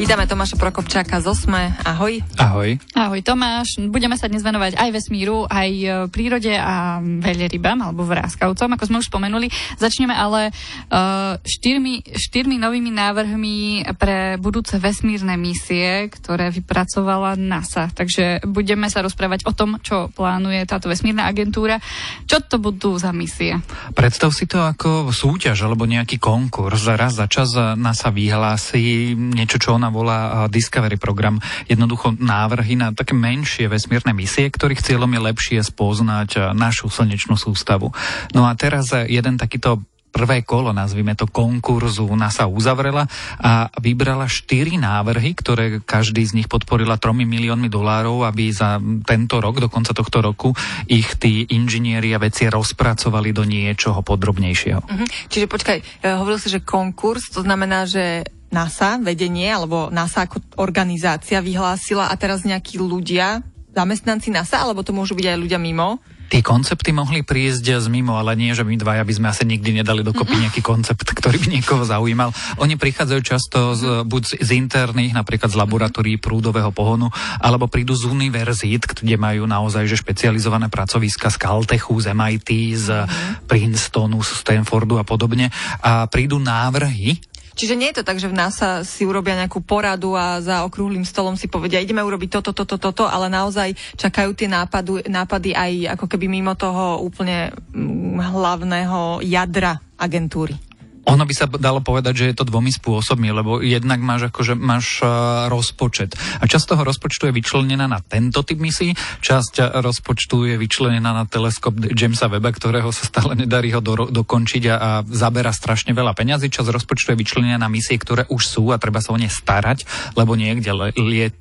Vítame Tomáša Prokopčáka z Osme. Ahoj. Ahoj. Ahoj Tomáš. Budeme sa dnes venovať aj vesmíru, aj e, prírode a veľrybám alebo vráskavcom, ako sme už spomenuli. Začneme ale uh, štyrmi, štyrmi novými návrhmi pre budúce vesmírne misie, ktoré vypracovala NASA. Takže budeme sa rozprávať o tom, čo plánuje táto vesmírna agentúra. Čo to budú za misie? Predstav si to ako súťaž alebo nejaký konkurs. Raz za čas NASA vyhlási niečo, čo ona volá Discovery program. Jednoducho návrhy na také menšie vesmírne misie, ktorých cieľom je lepšie spoznať našu slnečnú sústavu. No a teraz jeden takýto prvé kolo, nazvime to konkurzu, NASA uzavrela a vybrala štyri návrhy, ktoré každý z nich podporila tromi miliónmi dolárov, aby za tento rok, do konca tohto roku, ich tí inžinieri a veci rozpracovali do niečoho podrobnejšieho. Uh-huh. Čiže počkaj, hovoril si, že konkurs, to znamená, že NASA, vedenie, alebo NASA ako organizácia vyhlásila a teraz nejakí ľudia, zamestnanci NASA, alebo to môžu byť aj ľudia mimo, Tie koncepty mohli prísť z mimo, ale nie, že my dvaja by sme asi nikdy nedali dokopy mhm. nejaký koncept, ktorý by niekoho zaujímal. Oni prichádzajú často z, buď z interných, napríklad z laboratórií prúdového pohonu, alebo prídu z univerzít, kde majú naozaj že špecializované pracoviska z Caltechu, z MIT, z mhm. Princetonu, z Stanfordu a podobne. A prídu návrhy Čiže nie je to tak, že v NASA si urobia nejakú poradu a za okrúhlým stolom si povedia, ideme urobiť toto, toto, toto, ale naozaj čakajú tie nápadu, nápady aj ako keby mimo toho úplne mm, hlavného jadra agentúry. Ono by sa dalo povedať, že je to dvomi spôsobmi, lebo jednak máš akože máš uh, rozpočet. A časť toho rozpočtu je vyčlenená na tento typ misií, časť rozpočtu je vyčlenená na teleskop Jamesa Weba, ktorého sa stále nedarí ho do, dokončiť a, a zabera strašne veľa peňazí. Časť rozpočtu je vyčlenená na misie, ktoré už sú a treba sa o ne starať, lebo niekde liet,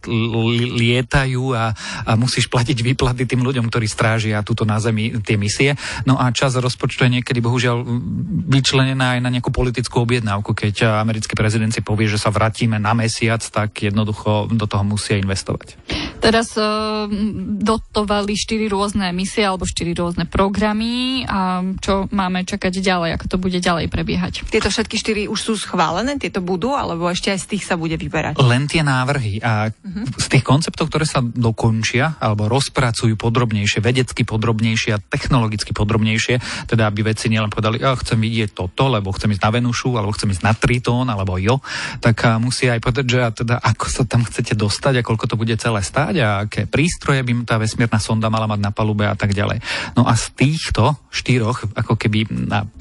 lietajú a, a musíš platiť výplaty tým ľuďom, ktorí strážia túto na Zemi tie misie. No a časť rozpočtu je niekedy bohužiaľ vyčlenená aj na nejakú nejakú politickú objednávku. Keď americký prezident si povie, že sa vrátime na mesiac, tak jednoducho do toho musia investovať. Teraz uh, dotovali štyri rôzne misie alebo štyri rôzne programy a čo máme čakať ďalej, ako to bude ďalej prebiehať. Tieto všetky štyri už sú schválené, tieto budú, alebo ešte aj z tých sa bude vyberať? Len tie návrhy a uh-huh. z tých konceptov, ktoré sa dokončia alebo rozpracujú podrobnejšie, vedecky podrobnejšie a technologicky podrobnejšie, teda aby veci nielen povedali, ja chcem vidieť toto, lebo chcem ísť na Venušu, alebo chcem ísť na Tritón, alebo jo, tak musí aj povedať, že a teda ako sa tam chcete dostať a koľko to bude celé stáť a aké prístroje by tá vesmírna sonda mala mať na palube a tak ďalej. No a z týchto štyroch ako keby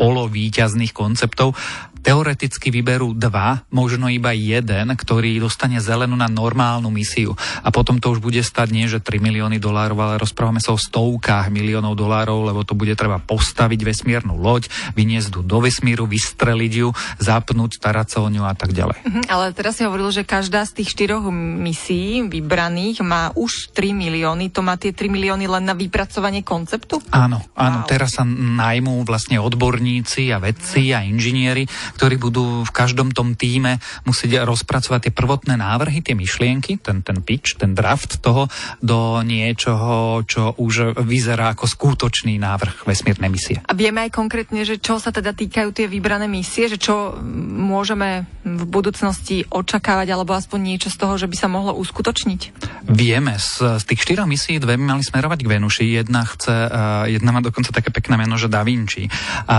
polovýťazných konceptov teoreticky vyberú dva, možno iba jeden, ktorý dostane zelenú na normálnu misiu. A potom to už bude stať nie, že 3 milióny dolárov, ale rozprávame sa o stovkách miliónov dolárov, lebo to bude treba postaviť vesmírnu loď, vyniesť ju do vesmíru, vystreliť ju, zapnúť, starať sa o ňu a tak ďalej. Mhm, ale teraz si hovoril, že každá z tých štyroch misií vybraných má už 3 milióny. To má tie 3 milióny len na vypracovanie konceptu? Áno, áno. Wow. Teraz sa najmú vlastne odborníci a vedci a inžinieri, ktorí budú v každom tom týme musieť rozpracovať tie prvotné návrhy, tie myšlienky, ten, ten pitch, ten draft toho do niečoho, čo už vyzerá ako skutočný návrh vesmírnej misie. A vieme aj konkrétne, že čo sa teda týkajú tie vybrané misie, že čo môžeme v budúcnosti očakávať, alebo aspoň niečo z toho, že by sa mohlo uskutočniť? Vieme, z, z tých štyroch misií dve by mali smerovať k Venuši. Jedna chce, uh, jedna má dokonca také pekné meno, že Da Vinci. A, a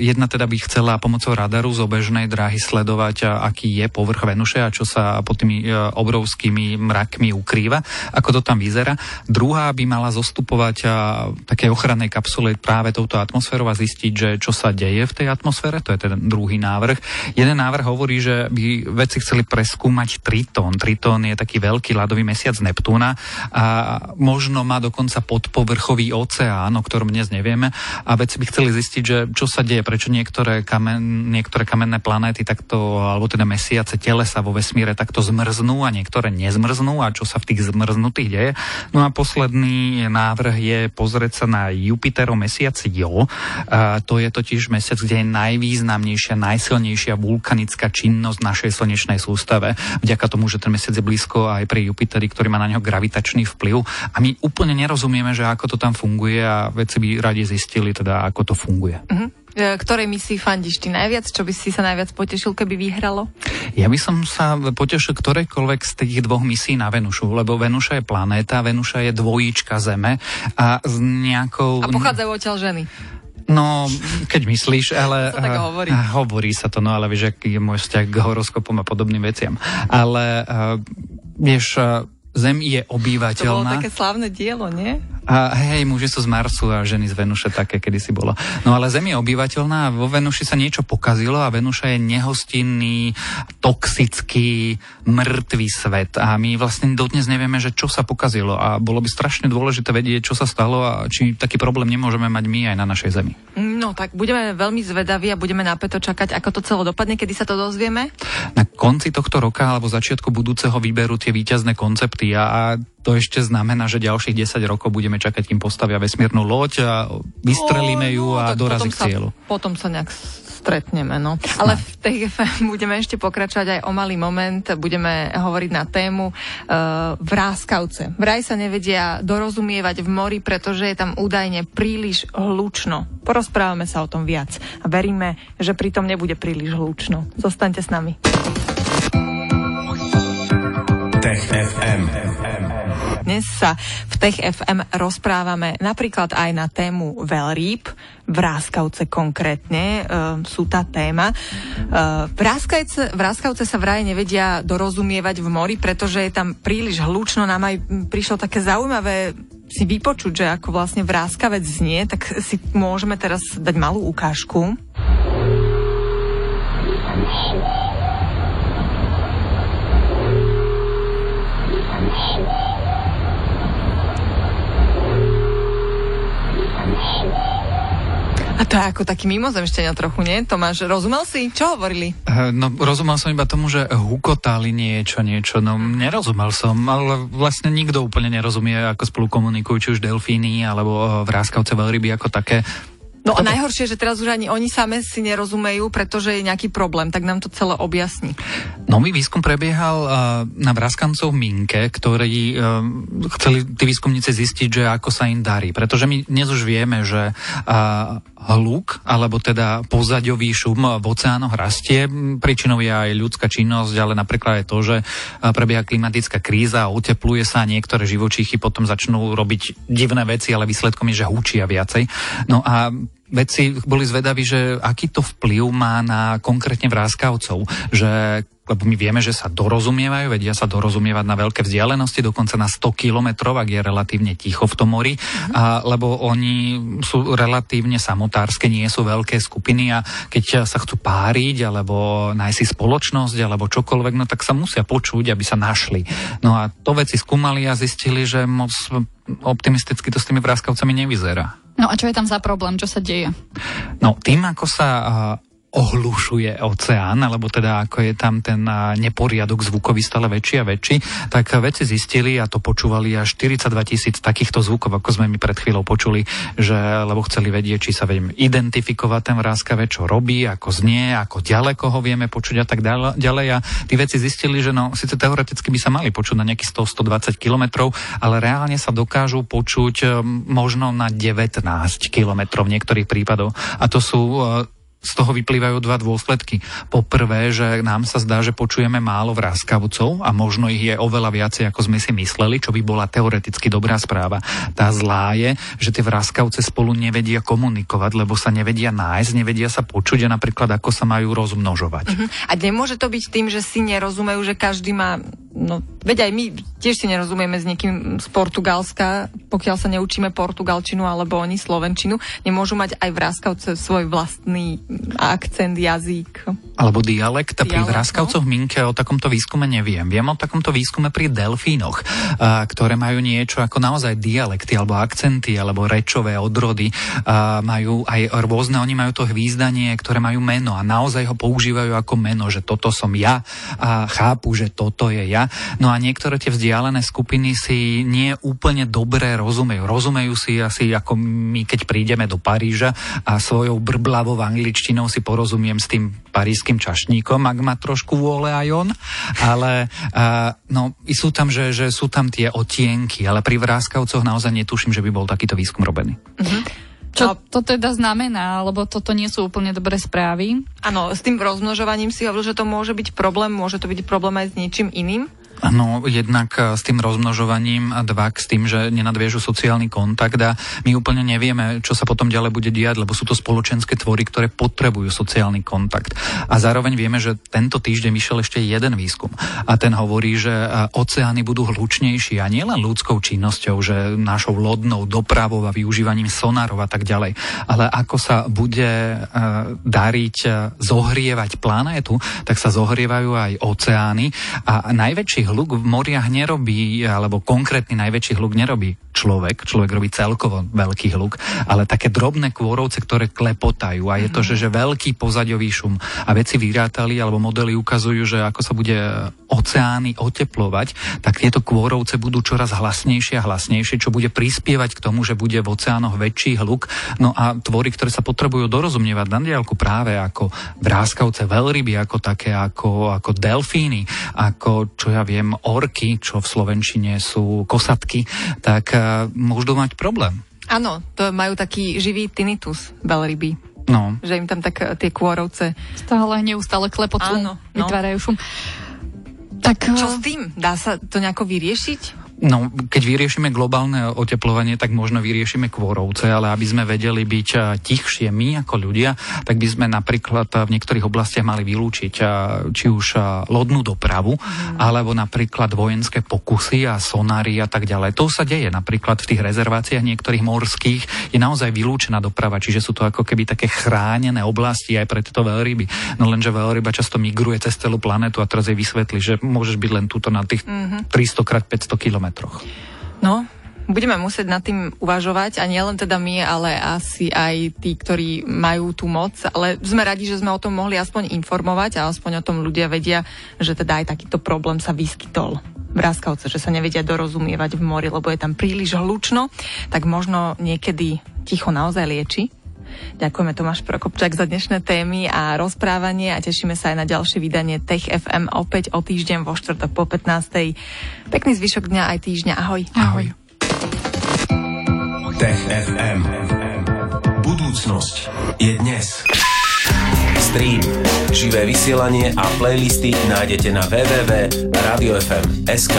jedna teda by chcela pomocou radaru z obežnej dráhy sledovať, aký je povrch Venuše a čo sa pod tými e, obrovskými mrakmi ukrýva, ako to tam vyzerá. Druhá by mala zostupovať také ochrannej kapsule práve touto atmosférou a zistiť, že čo sa deje v tej atmosfére, to je ten druhý návrh. Jeden návrh hovorí, že by vedci chceli preskúmať Tritón. Tritón je taký veľký ľadový mesiac Neptúna a možno má dokonca podpovrchový oceán, o ktorom dnes nevieme a vedci by chceli zistiť, že čo sa deje, prečo niektoré, kamen, niektoré niektoré kamenné planéty takto, alebo teda mesiace, telesa vo vesmíre takto zmrznú a niektoré nezmrznú a čo sa v tých zmrznutých deje. No a posledný návrh je pozrieť sa na Jupiterov mesiac Jo. A to je totiž mesiac, kde je najvýznamnejšia, najsilnejšia vulkanická činnosť našej slnečnej sústave. Vďaka tomu, že ten mesiac je blízko aj pri Jupiteri, ktorý má na neho gravitačný vplyv a my úplne nerozumieme, že ako to tam funguje a veci by radi zistili teda, ako to funguje. Uh-huh. Ktorej misii fandíš ty najviac? Čo by si sa najviac potešil, keby vyhralo? Ja by som sa potešil ktorejkoľvek z tých dvoch misí na Venušu, lebo Venuša je planéta, Venuša je dvojíčka Zeme a s nejakou... A pochádzajú odtiaľ ženy. No, keď myslíš, ale... To tak hovorí. Hovorí sa to, no ale vieš, aký je môj vzťah k horoskopom a podobným veciam. Ale uh, vieš, Zem je obývateľná. To bolo také slávne dielo, nie? A hej, muži sú z Marsu a ženy z Venuše, také kedysi bolo. No ale Zem je obývateľná a vo Venuši sa niečo pokazilo a Venuša je nehostinný, toxický, mŕtvý svet a my vlastne dodnes nevieme, že čo sa pokazilo a bolo by strašne dôležité vedieť, čo sa stalo a či taký problém nemôžeme mať my aj na našej Zemi. No tak budeme veľmi zvedaví a budeme napäto čakať, ako to celé dopadne, kedy sa to dozvieme? Na konci tohto roka alebo začiatku budúceho výberu tie víťazné koncepty a, a to ešte znamená, že ďalších 10 rokov budeme čakať, kým postavia vesmírnu loď a vystrelíme ju no, a dorazí k cieľu. Potom sa nejak stretneme, no. Ale v tej budeme ešte pokračovať aj o malý moment, budeme hovoriť na tému uh, vráskavce. Vraj sa nevedia dorozumievať v mori, pretože je tam údajne príliš hlučno. Porozprávame sa o tom viac a veríme, že pritom nebude príliš hlučno. Zostaňte s nami. Tech FM. Dnes sa v Tech FM rozprávame napríklad aj na tému veľrýb, Vráskavce konkrétne e, sú tá téma. E, vráskavce, vráskavce sa vraj nevedia dorozumievať v mori, pretože je tam príliš hlučno. Nám aj prišlo také zaujímavé si vypočuť, že ako vlastne vráskavec znie, tak si môžeme teraz dať malú ukážku. To je ako taký mimozemšťania trochu, nie? Tomáš, rozumel si? Čo hovorili? Uh, no, rozumel som iba tomu, že hukotali niečo, niečo. No, nerozumel som, ale vlastne nikto úplne nerozumie, ako spolu komunikujú, či už delfíny, alebo uh, vráskavce veľryby ako také. No a najhoršie, že teraz už ani oni same si nerozumejú, pretože je nejaký problém, tak nám to celé objasní. Nový výskum prebiehal uh, na vraskancov Minke, ktorí uh, chceli tí výskumníci zistiť, že ako sa im darí. Pretože my dnes už vieme, že uh, hluk, alebo teda pozadiový šum v oceánoch rastie. Príčinou je aj ľudská činnosť, ale napríklad aj to, že prebieha klimatická kríza otepluje sa a niektoré živočíchy potom začnú robiť divné veci, ale výsledkom je, že húčia viacej. No a vedci boli zvedaví, že aký to vplyv má na konkrétne vráskavcov, že lebo my vieme, že sa dorozumievajú, vedia sa dorozumievať na veľké vzdialenosti, dokonca na 100 kilometrov, ak je relatívne ticho v tom mori, mm-hmm. a, lebo oni sú relatívne samotárske, nie sú veľké skupiny a keď sa chcú páriť, alebo nájsť si spoločnosť, alebo čokoľvek, no tak sa musia počuť, aby sa našli. No a to veci skúmali a zistili, že moc optimisticky to s tými vráskavcami nevyzerá. No a čo je tam za problém, čo sa deje? No tým, ako sa ohlušuje oceán, alebo teda ako je tam ten neporiadok zvukový stále väčší a väčší, tak vedci zistili a to počúvali až 42 tisíc takýchto zvukov, ako sme mi pred chvíľou počuli, že lebo chceli vedieť, či sa vediem identifikovať ten vráskave, čo robí, ako znie, ako ďaleko ho vieme počuť a tak ďalej. A tí vedci zistili, že no, síce teoreticky by sa mali počuť na nejakých 100-120 kilometrov, ale reálne sa dokážu počuť možno na 19 kilometrov v niektorých prípadoch. A to sú e, z toho vyplývajú dva dôsledky. Po prvé, že nám sa zdá, že počujeme málo vráskavcov a možno ich je oveľa viacej, ako sme si mysleli, čo by bola teoreticky dobrá správa. Tá zlá je, že tie vráskavce spolu nevedia komunikovať, lebo sa nevedia nájsť, nevedia sa počuť a napríklad ako sa majú rozmnožovať. Uh-huh. A nemôže to byť tým, že si nerozumejú, že každý má No, veď aj my tiež si nerozumieme s niekým z Portugalska, pokiaľ sa neučíme portugalčinu alebo oni slovenčinu, nemôžu mať aj vráskavce svoj vlastný akcent, jazyk. Alebo dialekt. dialekt pri vráskavcoch no? Minke o takomto výskume neviem. Viem o takomto výskume pri delfínoch, a, ktoré majú niečo ako naozaj dialekty alebo akcenty alebo rečové odrody. A, majú aj rôzne, oni majú to hvízdanie, ktoré majú meno a naozaj ho používajú ako meno, že toto som ja a chápu, že toto je ja No a niektoré tie vzdialené skupiny si nie úplne dobre rozumejú. Rozumejú si asi ako my, keď prídeme do Paríža a svojou brblavou angličtinou si porozumiem s tým parískym elektrickým čašníkom, ak má trošku vôle aj on, ale uh, no, sú tam, že, že sú tam tie otienky, ale pri vráskavcoch naozaj netuším, že by bol takýto výskum robený. Mm-hmm. Čo to teda znamená, lebo toto nie sú úplne dobré správy? Áno, s tým rozmnožovaním si hovoril, že to môže byť problém, môže to byť problém aj s niečím iným? No, jednak eh, s tým rozmnožovaním a dva s tým, že nenadviežu sociálny kontakt a my úplne nevieme, čo sa potom ďalej bude diať, lebo sú to spoločenské tvory, ktoré potrebujú sociálny kontakt. A zároveň vieme, že tento týždeň vyšiel ešte jeden výskum a ten hovorí, že eh, oceány budú hlučnejší a nielen ľudskou činnosťou, že našou lodnou dopravou a využívaním sonárov a tak ďalej, ale ako sa bude uh, dariť zohrievať planétu, tak sa zohrievajú aj oceány a najväčší hluk v moriach nerobí, alebo konkrétny najväčší hluk nerobí človek. Človek robí celkovo veľký hluk, ale také drobné kôrovce, ktoré klepotajú a je to, že, že veľký pozadový šum. A veci vyrátali, alebo modely ukazujú, že ako sa bude oceány oteplovať, tak tieto kôrovce budú čoraz hlasnejšie a hlasnejšie, čo bude prispievať k tomu, že bude v oceánoch väčší hluk. No a tvory, ktoré sa potrebujú dorozumievať na diálku práve ako vráskavce, veľryby, ako také, ako, ako delfíny, ako, čo ja viem, orky, čo v Slovenčine sú kosatky, tak uh, môžu mať problém. Áno, to majú taký živý tinnitus veľryby. No. Že im tam tak eh, tie kôrovce... Stále neustále klepocú, Áno, no. vytvárajú šum. Tak, Čo eh, s tým? Dá sa to nejako vyriešiť? No, keď vyriešime globálne oteplovanie, tak možno vyriešime kôrovce, ale aby sme vedeli byť eh, tichšie my ako ľudia, tak by sme napríklad eh, v niektorých oblastiach mali vylúčiť eh, či už lodnú dopravu, mm. alebo napríklad vojenské pokusy a sonári a tak ďalej. To sa deje napríklad v tých rezerváciách niektorých morských je naozaj vylúčená doprava, čiže sú to ako keby také chránené oblasti aj pre tieto veľryby. No lenže veľryba často migruje cez celú planetu a teraz jej vysvetli, že môžeš byť len túto na tých mm-hmm. 300 x 500 km kilometroch. No, budeme musieť nad tým uvažovať a nielen teda my, ale asi aj tí, ktorí majú tú moc, ale sme radi, že sme o tom mohli aspoň informovať a aspoň o tom ľudia vedia, že teda aj takýto problém sa vyskytol v že sa nevedia dorozumievať v mori, lebo je tam príliš hlučno, tak možno niekedy ticho naozaj lieči. Ďakujeme Tomáš Prokopčák za dnešné témy a rozprávanie a tešíme sa aj na ďalšie vydanie Tech FM opäť o týždeň vo štvrtok po 15. Pekný zvyšok dňa aj týždňa. Ahoj. Ahoj. Tech FM. Budúcnosť je dnes. Stream, živé vysielanie a playlisty nájdete na www.radiofm.sk.